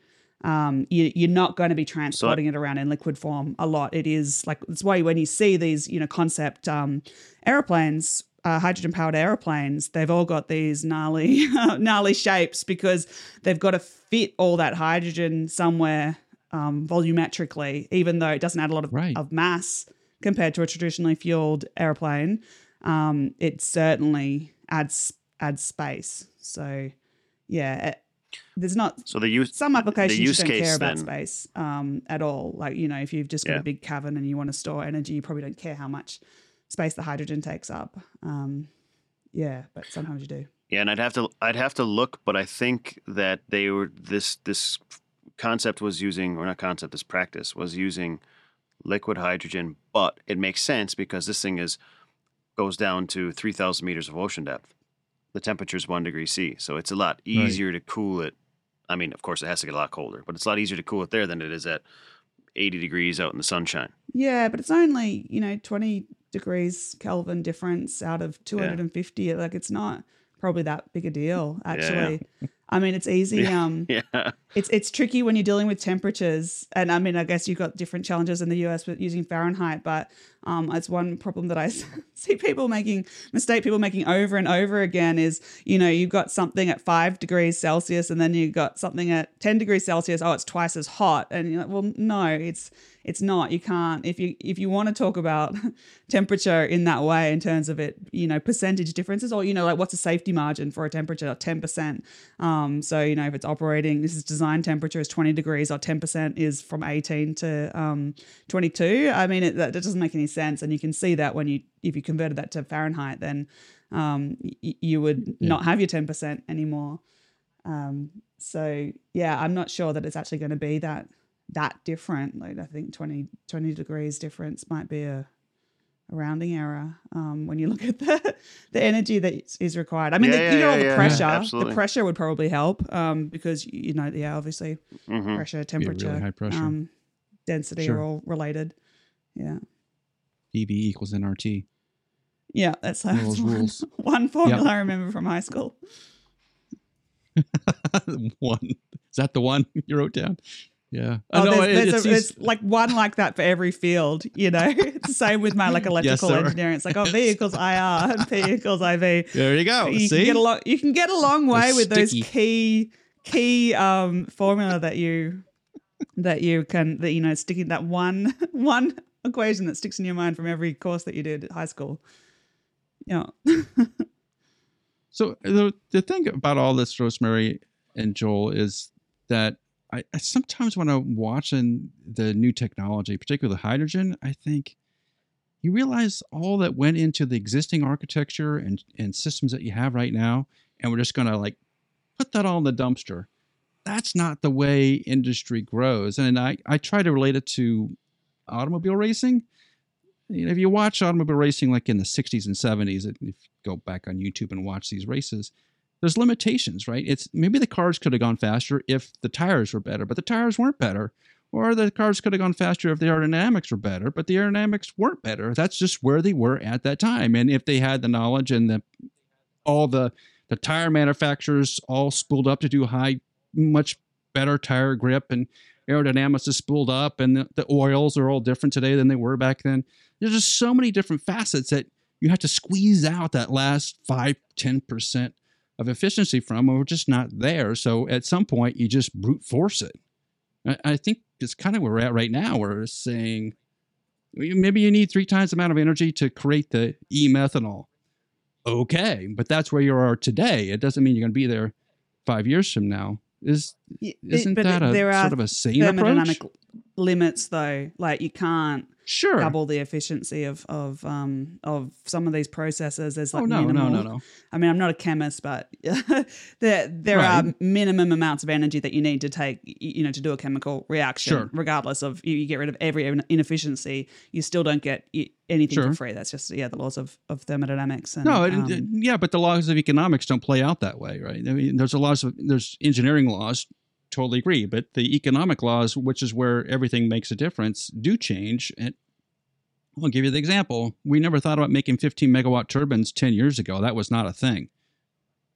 um, you, are not going to be transporting so, it around in liquid form a lot. It is like that's why when you see these, you know, concept um, airplanes, uh, hydrogen powered airplanes, they've all got these gnarly, gnarly shapes because they've got to fit all that hydrogen somewhere um, volumetrically, even though it doesn't add a lot of, right. of mass compared to a traditionally fueled airplane. Um, it certainly adds adds space. So, yeah, there's not so the use some applications use you don't care about then, space um, at all. Like you know, if you've just got yeah. a big cavern and you want to store energy, you probably don't care how much space the hydrogen takes up. Um, yeah, but sometimes you do. Yeah, and I'd have to I'd have to look, but I think that they were this this concept was using or not concept this practice was using liquid hydrogen, but it makes sense because this thing is goes down to three thousand meters of ocean depth the temperature is one degree C. So it's a lot easier right. to cool it. I mean, of course, it has to get a lot colder, but it's a lot easier to cool it there than it is at 80 degrees out in the sunshine. Yeah, but it's only, you know, 20 degrees Kelvin difference out of 250. Yeah. Like it's not probably that big a deal, actually. Yeah. I mean, it's easy. Um, yeah. It's it's tricky when you're dealing with temperatures, and I mean, I guess you've got different challenges in the US with using Fahrenheit, but um, it's one problem that I see people making mistake people making over and over again is you know you've got something at five degrees Celsius, and then you've got something at ten degrees Celsius. Oh, it's twice as hot, and you're like, well, no, it's it's not. You can't if you if you want to talk about temperature in that way in terms of it you know percentage differences or you know like what's a safety margin for a temperature? 10% um so you know if it's operating this is design temperature is 20 degrees or 10% is from 18 to um 22 i mean it, that, that doesn't make any sense and you can see that when you if you converted that to fahrenheit then um y- you would yeah. not have your 10% anymore um so yeah i'm not sure that it's actually going to be that that different. Like I think 20, 20 degrees difference might be a, a rounding error um, when you look at the the energy that is required. I mean, yeah, the, yeah, you know, yeah, the pressure, the pressure would probably help um, because you know, yeah, obviously, mm-hmm. pressure, temperature, really high pressure. Um, density sure. are all related. Yeah. PV equals nRT. Yeah, that's, that's one, one formula yep. I remember from high school. one. Is that the one you wrote down? Yeah. Oh, no, there's, there's a, it's like one like that for every field, you know. it's the same with my like electrical yes, engineering. It's like, oh, V equals IR and P equals IV. There you go. You See? can get a lot you can get a long way with those key key um formula that you that you can that you know sticking that one one equation that sticks in your mind from every course that you did at high school. Yeah. so the the thing about all this, Rosemary and Joel, is that I, I sometimes when I'm watching the new technology, particularly hydrogen, I think you realize all that went into the existing architecture and, and systems that you have right now, and we're just gonna like put that all in the dumpster that's not the way industry grows. And I, I try to relate it to automobile racing. You know, if you watch automobile racing like in the 60s and 70s, if you go back on YouTube and watch these races, there's limitations, right? It's maybe the cars could have gone faster if the tires were better, but the tires weren't better. Or the cars could have gone faster if the aerodynamics were better, but the aerodynamics weren't better. That's just where they were at that time. And if they had the knowledge and the all the the tire manufacturers all spooled up to do high, much better tire grip and aerodynamics is spooled up and the, the oils are all different today than they were back then. There's just so many different facets that you have to squeeze out that last five, 10% of efficiency from, and we're just not there. So at some point, you just brute force it. I, think it's kind of where we're at right now. We're saying maybe you need three times the amount of energy to create the e methanol. Okay, but that's where you are today. It doesn't mean you're going to be there five years from now. Is isn't but that a there are sort of a sane approach? limits though like you can't Sure. double the efficiency of of um of some of these processes there's like oh no, minimal, no, no, no. I mean, I'm not a chemist, but there there are minimum amounts of energy that you need to take, you know, to do a chemical reaction. Sure. Regardless of you, you get rid of every inefficiency, you still don't get anything Sure. for free. That's just yeah, the laws of, of thermodynamics. And, No, um, yeah, but the laws of economics don't play out that way, right? I mean, there's a lot of there's engineering laws. Totally agree, but the economic laws, which is where everything makes a difference, do change. And I'll give you the example. We never thought about making 15 megawatt turbines 10 years ago. That was not a thing.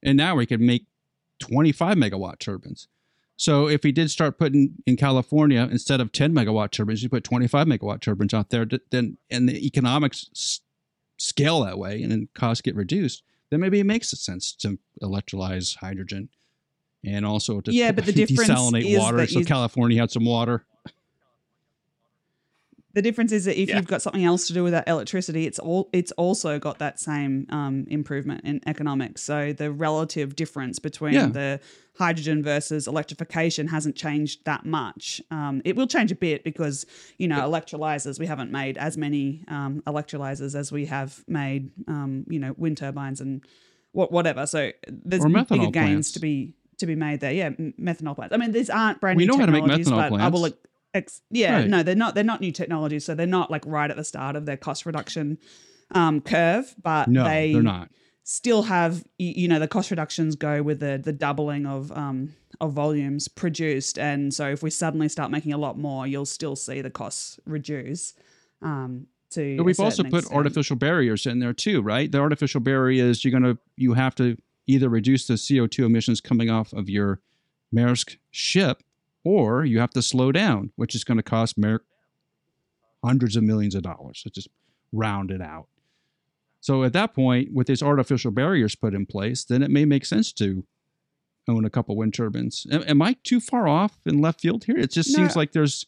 And now we could make 25 megawatt turbines. So if we did start putting in California instead of 10 megawatt turbines, you put 25 megawatt turbines out there, then and the economics scale that way, and then costs get reduced, then maybe it makes sense to electrolyze hydrogen, and also to Yeah, but the difference desalinate is water. that So California had some water. The difference is that if Yeah. you've got something else to do with that electricity, it's all it's also got that same um, improvement in economics. So the relative difference between Yeah. the hydrogen versus electrification hasn't changed that much. Um, it will change a bit because you know electrolyzers. We haven't made as many um, electrolyzers as we have made um, you know wind turbines and what whatever. So there's bigger methanol gains plants. to be to be made there. Yeah, methanol plants. I mean, these aren't brand We new know how to make technologies, methanol but I will plants. Ex- yeah, Right. no, they're not. They're not new technologies, so they're not like right at the start of their cost reduction um, curve. But No, they they're not. still have you know the cost reductions go with the the doubling of um, of volumes produced, and so if we suddenly start making a lot more, you'll still see the costs reduce. Um, to But we've also put extent. artificial barriers in there too, right? The artificial barrier is you're gonna you have to either reduce the CO2 emissions coming off of your Maersk ship, or you have to slow down, which is going to cost Maersk hundreds of millions of dollars. So just round it out. So at that point, with these artificial barriers put in place, then it may make sense to own a couple wind turbines. Am, am I too far off in left field here? It just No, seems like there's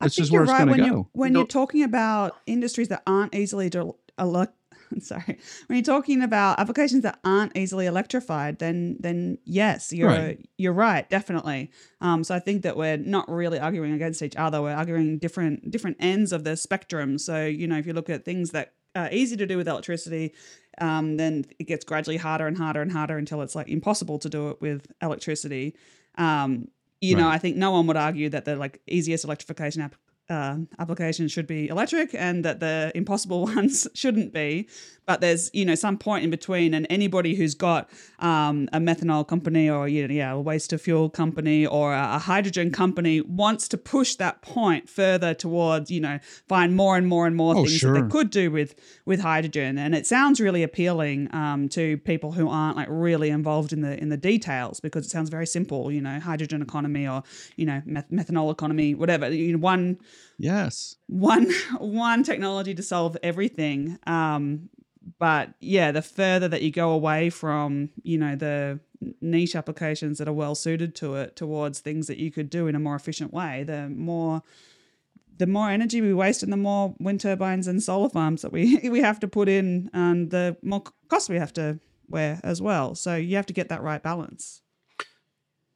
I this think is where you're it's right going when to you're when No. you're talking about industries that aren't easily de- elec sorry. When you're talking about applications that aren't easily electrified then then yes you're Right. you're right definitely. Um, so I think that we're not really arguing against each other. We're arguing different different ends of the spectrum. So you know if you look at things that are easy to do with electricity um, then it gets gradually harder and harder and harder until it's like impossible to do it with electricity. Um, you know, I think no one would argue that the like easiest electrification app, uh, applications should be electric and that the impossible ones shouldn't be. But there's you know some point in between, and anybody who's got um, a methanol company or you know, yeah a waste to fuel company or a, a hydrogen company wants to push that point further towards you know find more and more and more Oh, things that they could do with with hydrogen, and it sounds really appealing um, to people who aren't like really involved in the in the details because it sounds very simple. You know, hydrogen economy or you know meth- methanol economy, whatever. You know, one Yes. one one technology to solve everything. Um, but yeah, the further that you go away from you know the niche applications that are well suited to it towards things that you could do in a more efficient way, the more the more energy we waste and the more wind turbines and solar farms that we we have to put in and the more cost we have to wear as well. So you have to get that right balance.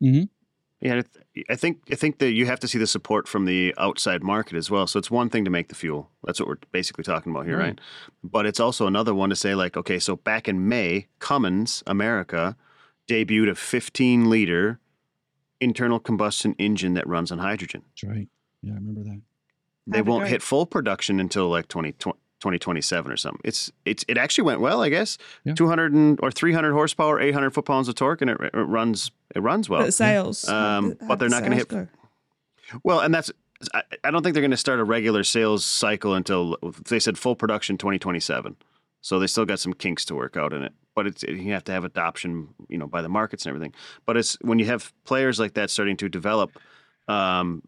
Mm hmm Yeah, I think I think that you have to see the support from the outside market as well. So it's one thing to make the fuel. That's what we're basically talking about here, Right. right? But it's also another one to say like, okay, so back in May, Cummins America debuted a 15 liter internal combustion engine that runs on hydrogen. That's right. Yeah, I remember that. They That'd won't hit full production until like 20, 2027 or something. It's it's it actually went well, I guess. Yeah. 200 and, or 300 horsepower, 800 foot pounds of torque, and it, it runs it runs well. But sales. Um, but they're not gonna hit- go? Well, and that's I, I don't think they're going to start a regular sales cycle until they said full production 2027. So they still got some kinks to work out in it. But it's you have to have adoption, you know, by the markets and everything. But it's when you have players like that starting to develop um,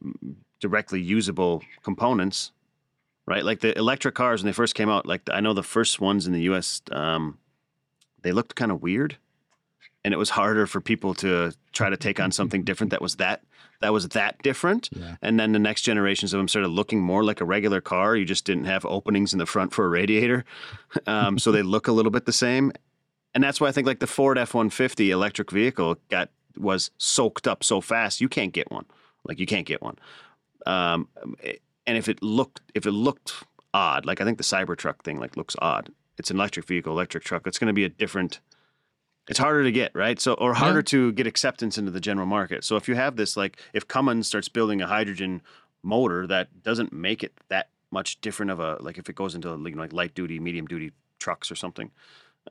directly usable components, right? Like the electric cars when they first came out. Like I know the first ones in the U.S. Um, they looked kind of weird, and it was harder for people to try to take on something different that was that that was that different. Yeah. And then the next generations of them started looking more like a regular car. You just didn't have openings in the front for a radiator, um, so they look a little bit the same. And that's why I think like the Ford F one fifty electric vehicle got was soaked up so fast you can't get one. Like you can't get one. Um, and if it looked if it looked odd, like I think the Cybertruck thing like looks odd. It's an electric vehicle, electric truck. It's going to be a different. It's harder to get right, so or harder Yeah. to get acceptance into the general market. So if you have this, like if Cummins starts building a hydrogen motor that doesn't make it that much different of a like if it goes into you know, like light duty, medium duty trucks or something,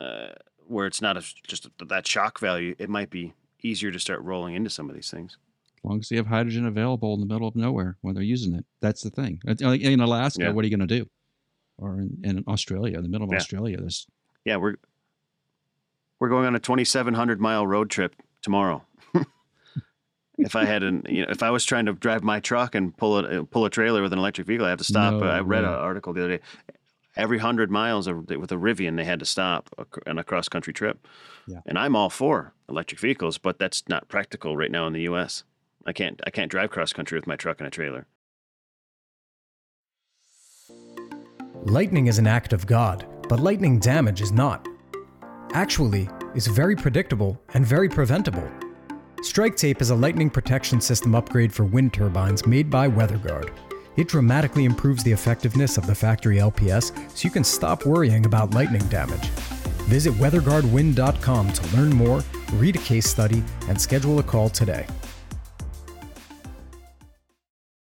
uh, where it's not a, just that shock value, it might be easier to start rolling into some of these things. As long as you have hydrogen available in the middle of nowhere when they're using it, that's the thing. In Alaska, Yeah. what are you going to do? Or in, in Australia, in the middle of Yeah. Australia, there's Yeah, we're we're going on a 2,700 mile road trip tomorrow. if I had an, you know, if I was trying to drive my truck and pull a uh, pull a trailer with an electric vehicle, I have to stop. No I read way. an article the other day. Every hundred miles of- with a Rivian, they had to stop on a cross country trip. Yeah. And I'm all for electric vehicles, but that's not practical right now in the U.S. I can't I can't drive cross country with my truck and a trailer. Lightning is an act of God, but lightning damage is not. Actually, is very predictable and very preventable. StrikeTape is a lightning protection system upgrade for wind turbines made by WeatherGuard. It dramatically improves the effectiveness of the factory LPS so you can stop worrying about lightning damage. Visit weatherguardwind.com to learn more, read a case study, and schedule a call today.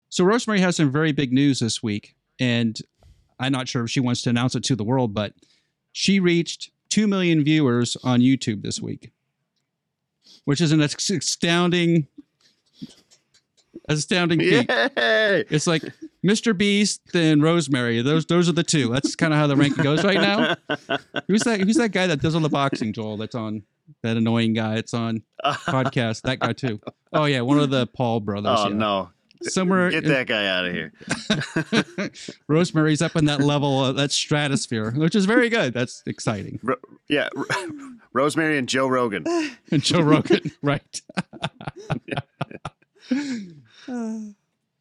So Rosemary has some very big news this week, and I'm not sure if she wants to announce it to the world, but she reached two million viewers on YouTube this week, which is an astounding, astounding feat. Yay! It's like Mr. Beast and Rosemary. Those those are the two. That's kind of how the ranking goes right now. Who's that? Who's that guy that does all the boxing, Joel? That's on that annoying guy. It's on podcast. That guy too. Oh yeah, one of the Paul brothers. Oh yeah. no! Somewhere Get that guy out of here. Rosemary's up in that level, uh, that stratosphere, which is very good. that's exciting. Ro- yeah, Ro- Rosemary and Joe Rogan. And Joe Rogan, right? Uh,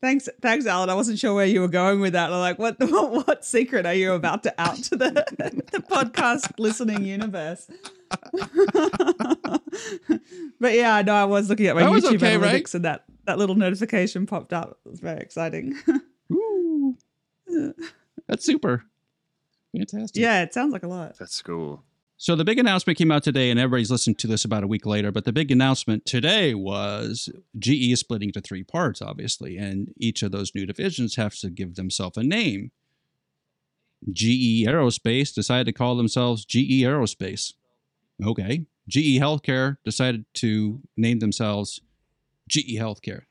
thanks, thanks, Allen. I wasn't sure where you were going with that. I'm like, what, what, what secret are you about to out to the, the podcast listening universe? but yeah, I know I was looking at my That YouTube okay, analytics right? and that that little notification popped up. It was very exciting. Ooh, that's super, fantastic. yeah, it sounds like a lot. That's cool. So the big announcement came out today, and everybody's listening to this about a week later. But the big announcement today was GE is splitting into three parts, obviously, and each of those new divisions have to give themselves a name. GE Aerospace decided to call themselves GE Aerospace. Okay. GE Healthcare decided to name themselves GE Healthcare.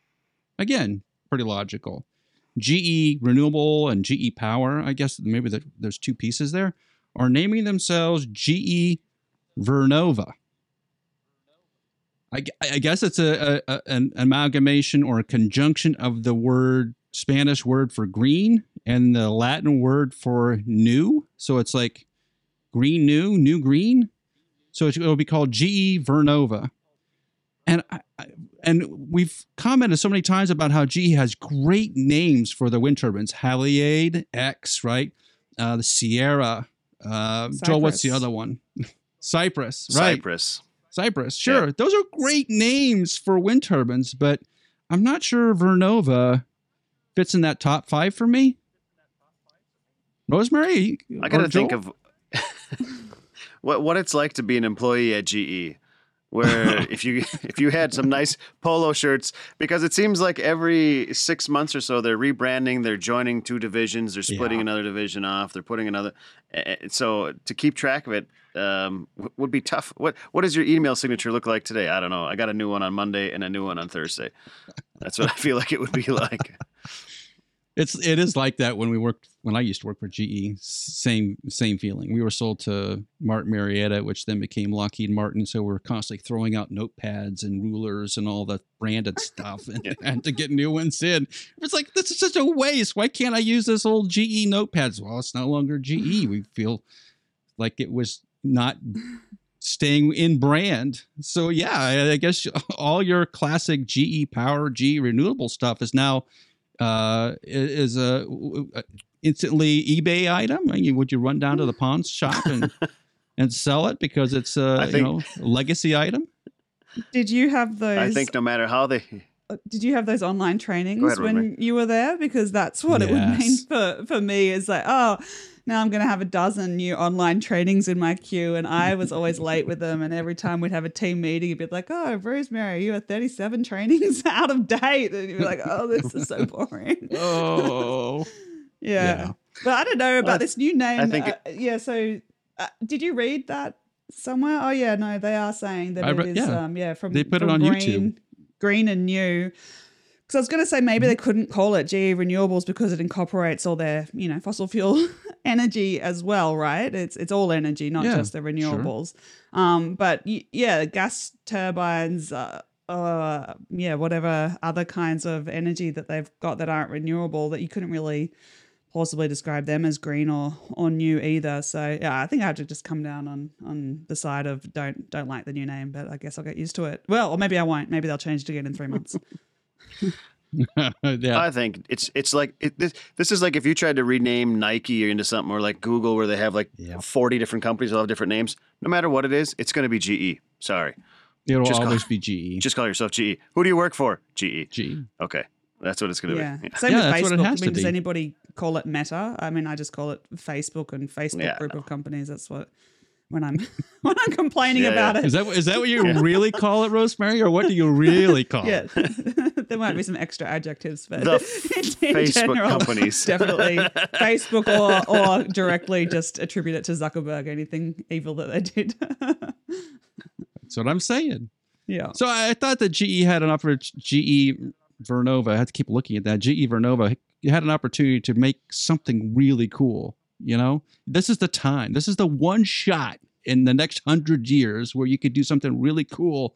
Again, pretty logical. GE Renewable and GE Power, I guess maybe there- there's two pieces there, are naming themselves GE Vernova. I, I guess it's a, a, an amalgamation or a conjunction of the word Spanish word for green and the Latin word for new. So it's like green new, new green. So it will be called GE Vernova. And I, I, and we've commented so many times about how GE has great names for the wind turbines. Haliade X, right? Uh, the Sierra. Uh, Joel, what's the other one? Cypress, right? Cypress. Cypress, sure. Those are great names for wind turbines, but I'm not sure Vernova fits in that top five for me. Rosemary, I got or to think of what what it's like to be an employee at GE. Where if you if you had some nice polo shirts because it seems like every six months or so they're rebranding they're joining two divisions they're splitting Yeah. another division off they're putting another so to keep track of it um, would be tough. What what does your email signature look like today? I don't know. I got a new one on monday and a new one on thursday. That's what i feel like it would be like It's it is like that when we worked when I used to work for GE. Same same feeling. We were sold to Martin Marietta, which then became Lockheed Martin. So we are constantly throwing out notepads and rulers and all the branded stuff, and, and to get new ones in. It's like this is such a waste. Why can't I use this old GE notepads? Well, it's no longer GE. We feel like it was not staying in brand. So yeah, I, I guess all your classic GE Power, GE renewable stuff is now uh, is a a instantly eBay item. I would you run down to the pawn shop and and sell it because it's a I you know legacy item? Did you have those? i think no matter how they uh, did you have those online trainings ahead, when Rosemary. you were there? Because that's what it would mean for for me. Is like, oh, now I'm going to have a dozen new online trainings in my queue, and I was always late with them. And every time we'd have a team meeting, it'd be like, oh, Rosemary, you are 37 trainings out of date, and you'd be like, oh, this is so boring. Oh, Yeah. Yeah. But I don't know about Well, this new name. I think uh, yeah. So, uh, did you read that somewhere? Oh, yeah. No, they are saying that I it re- is. yeah. Um, yeah. From They put it on green, YouTube. Green and new. Because I was going to say maybe they couldn't call it GE Renewables because it incorporates all their, you know, fossil fuel energy as well, right? It's it's all energy, not Yeah, just the renewables. Um, but yeah, gas turbines. Uh, uh, yeah, whatever other kinds of energy that they've got that aren't renewable that you couldn't really possibly describe them as green or or new either. So yeah, I think I have to just come down on on the side of don't don't like the new name, but I guess I'll get used to it. Well, or maybe I won't. Maybe they'll change it again in three months. yeah. I think it's it's like it, this. This is like if you tried to rename Nike or into something, or like Google, where they have like Yeah. forty different companies that have different names. No matter what it is, it's going to be GE. Sorry, It'll just call- always be E. GE. just call yourself GE. Who do you work for? GE. GE. Okay, that's what it's going to yeah. be. Yeah. Same Yeah, with that's what it Facebook. I mean, does be. anybody call it Meta? I mean, I just call it Facebook and Facebook Yeah, group of companies. That's what when I'm when I'm complaining Yeah, about Is it. that is that what you really call it, Rosemary, or what do you really call Yeah, it? there might be some extra adjectives, but The in Facebook general, companies. definitely Facebook or or directly just attribute it to Zuckerberg. Anything evil that they did. That's what I'm saying. yeah. So I thought that GE had an offer. GE Vernova. I had to keep looking at that. GE Vernova you had an opportunity to make something really cool. You know, this is the time. This is the one shot in the next hundred years where you could do something really cool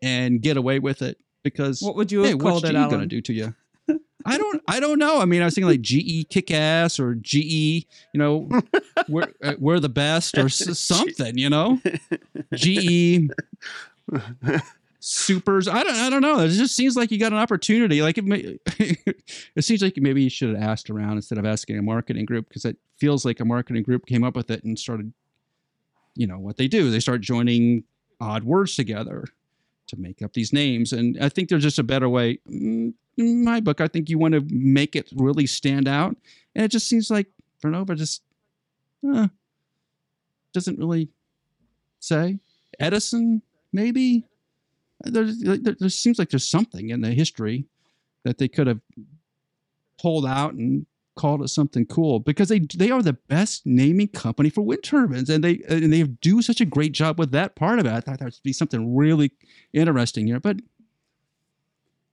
and get away with it. Because What would you have hey, what's called it, GE gonna do to you? I don't. I don't know. I mean, I was thinking like GE kick ass or GE. You know, we're uh, we're the best or something. You know, GE supers. I don't. I don't know. It just seems like you got an opportunity. Like it. May, it seems like maybe you should have asked around instead of asking a marketing group because it feels like a marketing group came up with it and started. You know what they do? They start joining odd words together to make up these names, and I think there's just a better way. Mm, In my book, I think you want to make it really stand out, and it just seems like Vernova just uh, doesn't really say. Edison, maybe there, there seems like there's something in the history that they could have pulled out and called it something cool because they they are the best naming company for wind turbines and they and they do such a great job with that part of it. I thought that would be something really interesting here, but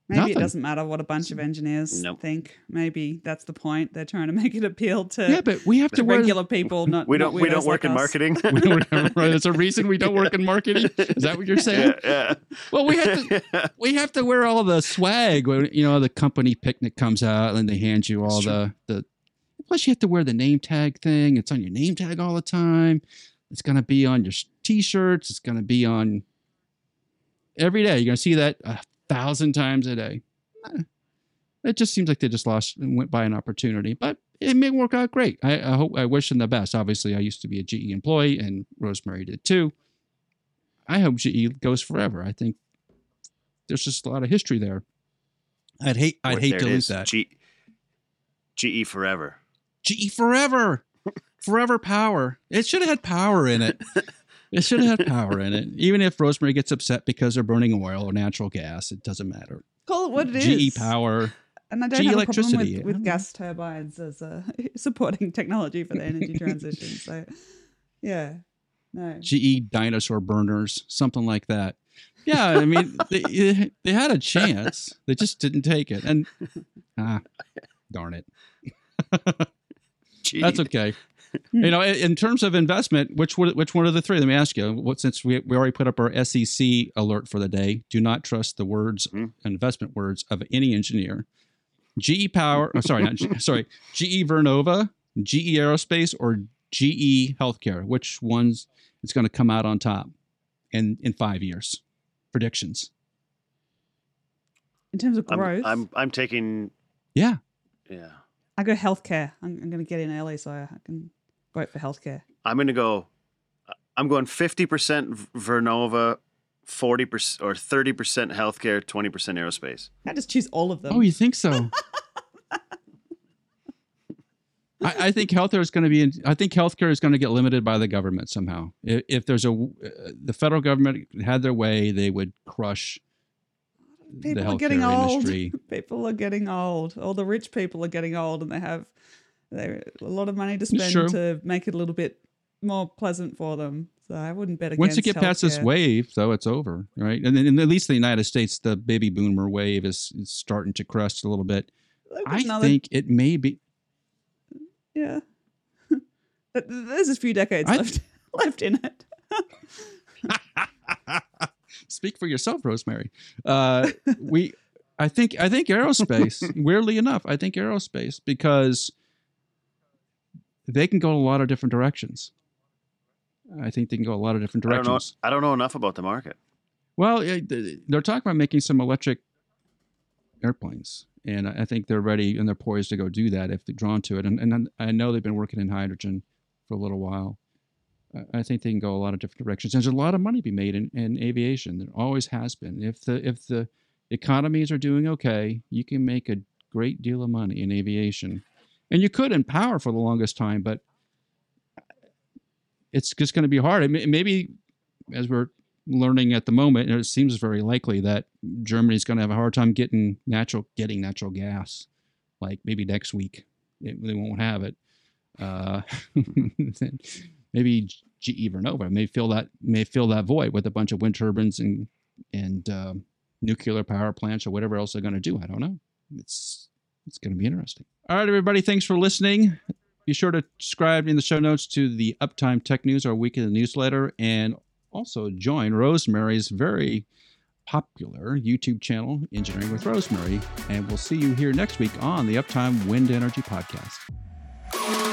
Maybe Nothing. it doesn't matter what a bunch of engineers Nope. think. Maybe that's the point. They're trying to make it appeal to yeah, but we have to wear regular people, not We don't we don't work like in us. marketing. we don't, right, there's a reason we don't work in marketing. Is that what you're saying? yeah, Well, we have to we have to wear all the swag when you know the company picnic comes out and they hand you all the the plus you have to wear the name tag thing it's on your name tag all the time it's going to be on your t-shirts. it's going to be on every day you're going to see that a thousand times a day Eh, it just seems like they just lost and went by an opportunity but it may work out great I, I hope i wish them the best obviously i used to be a ge employee and rosemary did too i hope ge goes forever i think there's just a lot of history there. I'd hate I'd hate to lose that. G- GE forever. GE forever. Forever power. It should have had power in it. It should have had power in it. Even if Rosemary gets upset because they're burning oil or natural gas, it doesn't matter. Call it what it is. GE Power. And I don't GE have a problem electricity, with, with gas turbines as a supporting technology for the energy transition. So, yeah, no. GE dinosaur burners, something like that. Yeah, I mean, they, they had a chance. They just didn't take it. And, ah, darn it. That's okay. You know, in in terms of investment, which one, which one of the three? Let me ask you. What since we, we already put up our SEC alert for the day, do not trust the words, Mhm. investment words of any engineer. GE Power, oh, sorry, not G, sorry, GE Vernova, GE Aerospace, or GE Healthcare. Which ones is going to come out on top in in five years? Predictions. In terms of I'm, growth, I'm I'm taking Yeah, yeah. I go healthcare. I'm, I'm going to get in early so I can vote for healthcare. I'm gonna go. I'm going 50 percent Vernova, 40 percent or 30 percent healthcare, 20 percent aerospace. I just choose all of them. Oh, you think so? I, I think healthcare is going to be. In, I think healthcare is going to get limited by the government somehow. If, if there's a, uh, the federal government had their way, they would crush people the are getting healthcare old. industry. People are getting old. All the rich people are getting old, and they have a lot of money to spend to make it a little bit more pleasant for them. So I wouldn't bet against. Once you get past this wave, though, it's over, right? And then, at least in the United States, the baby boomer wave is, is starting to crest a little bit. I another- think it may be. yeah. But There's a few decades I- left left in it. Speak for yourself, Rosemary. Uh, we, I think, I think aerospace. weirdly enough, I think aerospace because they can go a lot of different directions. I think they can go a lot of different I don't know. directions. I don't know enough about the market. Well, they're talking about making some electric airplanes, and I think they're ready and they're poised to go do that if they're drawn to it. And, and I know they've been working in hydrogen for a little while. I- think they can go a lot of different directions. There's a lot of money to be made in, in aviation. There always has been. If the if the economies are doing okay, you can make a great deal of money in aviation, and you could in power for the longest time, but it's just going to be hard. Maybe as we're learning at the moment, it seems very likely that Germany's going to have a hard time getting natural getting natural gas, like maybe next week. It, they won't have it. Uh, maybe GE Vernova may fill that may fill that void with a bunch of wind turbines and and um, nuclear power plants or whatever else they're going to do. I don't know. It's it's going to be interesting. All right, everybody. Thanks for listening. Be sure to subscribe in the show notes to the Uptime Tech News, our weekly newsletter, and also join Rosemary's very popular YouTube channel, Engineering with Rosemary. And we'll see you here next week on the Uptime Wind Energy Podcast.